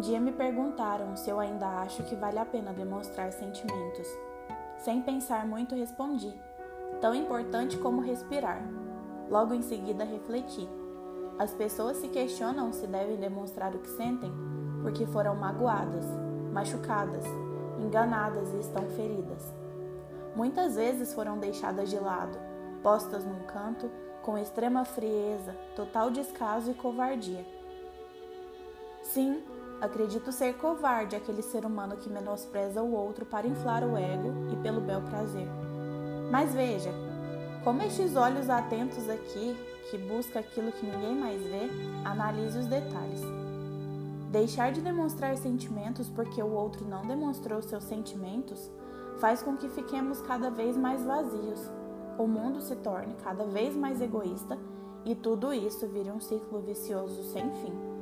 dia me perguntaram se eu ainda acho que vale a pena demonstrar sentimentos. Sem pensar muito, respondi: tão importante como respirar. Logo em seguida, refleti. As pessoas se questionam se devem demonstrar o que sentem porque foram magoadas, machucadas, enganadas e estão feridas. Muitas vezes foram deixadas de lado, postas num canto, com extrema frieza, total descaso e covardia. Sim, acredito ser covarde aquele ser humano que menospreza o outro para inflar o ego e pelo bel prazer. Mas veja, como estes olhos atentos aqui, que busca aquilo que ninguém mais vê, analise os detalhes. Deixar de demonstrar sentimentos porque o outro não demonstrou seus sentimentos faz com que fiquemos cada vez mais vazios, o mundo se torne cada vez mais egoísta e tudo isso vire um ciclo vicioso sem fim.